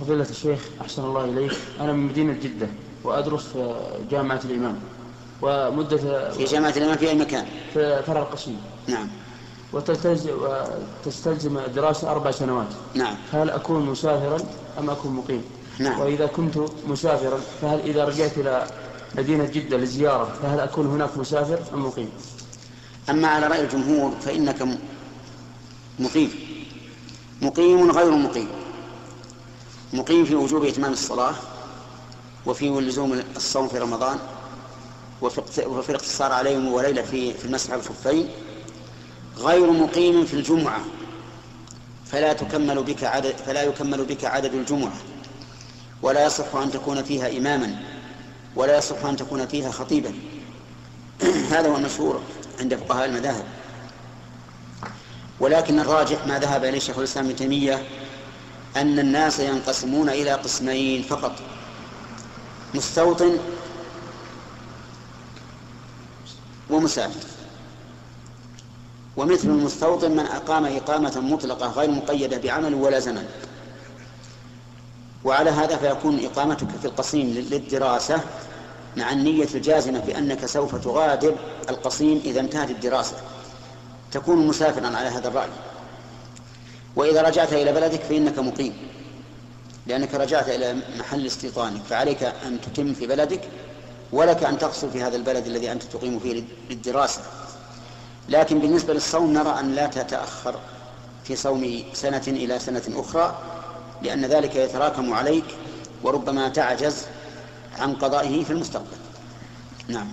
فضيلة الشيخ أحسن الله إليك. أنا من مدينة جدة وأدرس في جامعة الإمام. ومدة في جامعة الإمام في أي مكان؟ في فرع القصيم. نعم. وتستلزم دراسة أربع سنوات. نعم. هل أكون مسافرا أم أكون مقيم؟ نعم. وإذا كنت مسافرا فهل إذا رجعت إلى مدينة جدة لزيارة فهل أكون هناك مسافر أم مقيم؟ أما على رأي الجمهور فإنك مقيم. مقيم غير مقيم. مقيم في وجوب إتمام الصلاة وفي لزوم الصوم في رمضان وفي الاقتصار على يوم وليلة في في المسح على الخفين غير مقيم في الجمعة. فلا تكمل بك عدد فلا يكمل بك عدد الجمعة. ولا يصح أن تكون فيها إماما ولا يصح أن تكون فيها خطيبا. هذا هو المشهور عند فقهاء المذاهب. ولكن الراجح ما ذهب إليه شيخ الإسلام ابن تيمية أن الناس ينقسمون إلى قسمين فقط. مستوطن ومسافر ومثل المستوطن من أقام إقامة مطلقة غير مقيدة بعمل ولا زمن. وعلى هذا فيكون إقامتك في القصيم للدراسة مع النية الجازمة بأنك سوف تغادر القصيم إذا انتهت الدراسة. تكون مسافرا على هذا الرأي. وإذا رجعت إلى بلدك فإنك مقيم لأنك رجعت إلى محل استيطانك فعليك أن تتم في بلدك ولك أن تقصر في هذا البلد الذي أنت تقيم فيه للدراسة. لكن بالنسبة للصوم نرى أن لا تتأخر في صوم سنة إلى سنة أخرى لأن ذلك يتراكم عليك وربما تعجز عن قضائه في المستقبل. نعم.